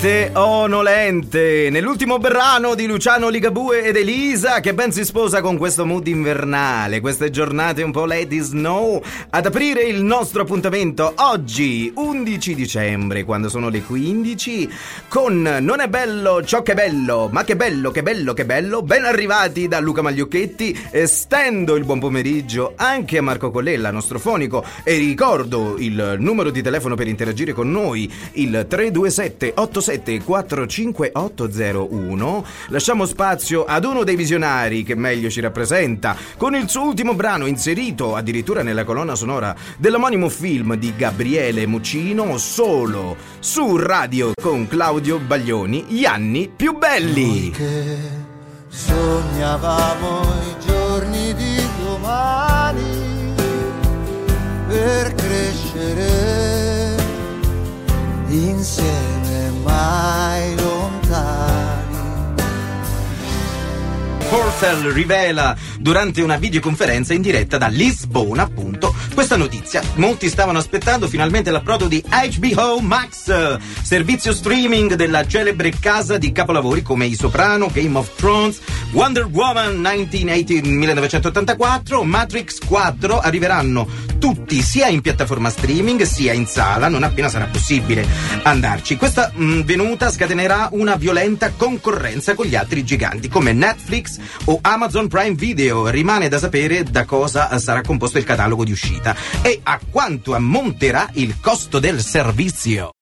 Sonolente, nell'ultimo brano di Luciano Ligabue ed Elisa che ben si sposa con questo mood invernale, queste giornate un po' lady snow, ad aprire il nostro appuntamento oggi, 11 dicembre, quando sono le 15, con Non è bello ciò che è bello, ma che bello, che bello, che bello, ben arrivati da Luca Magliocchetti, estendo il buon pomeriggio anche a Marco Collella, nostro fonico, e ricordo il numero di telefono per interagire con noi, il 327 87 45801. Lasciamo spazio ad uno dei visionari che meglio ci rappresenta, con il suo ultimo brano inserito addirittura nella colonna sonora dell'omonimo film di Gabriele Muccino, solo su radio con Claudio Baglioni, Gli anni più belli. Noi che sognavamo i giorni di domani per crescere insieme Portal rivela durante una videoconferenza in diretta da Lisbona, appunto, questa notizia. Molti stavano aspettando finalmente l'approdo di HBO Max, servizio streaming della celebre casa di capolavori come I Soprano, Game of Thrones, Wonder Woman 1980 1984, Matrix 4 arriveranno tutti sia in piattaforma streaming sia in sala non appena sarà possibile andarci. Questa mh, venuta scatenerà una violenta concorrenza con gli altri giganti come Netflix o Amazon Prime Video. Rimane da sapere da cosa sarà composto il catalogo di uscita e a quanto ammonterà il costo del servizio.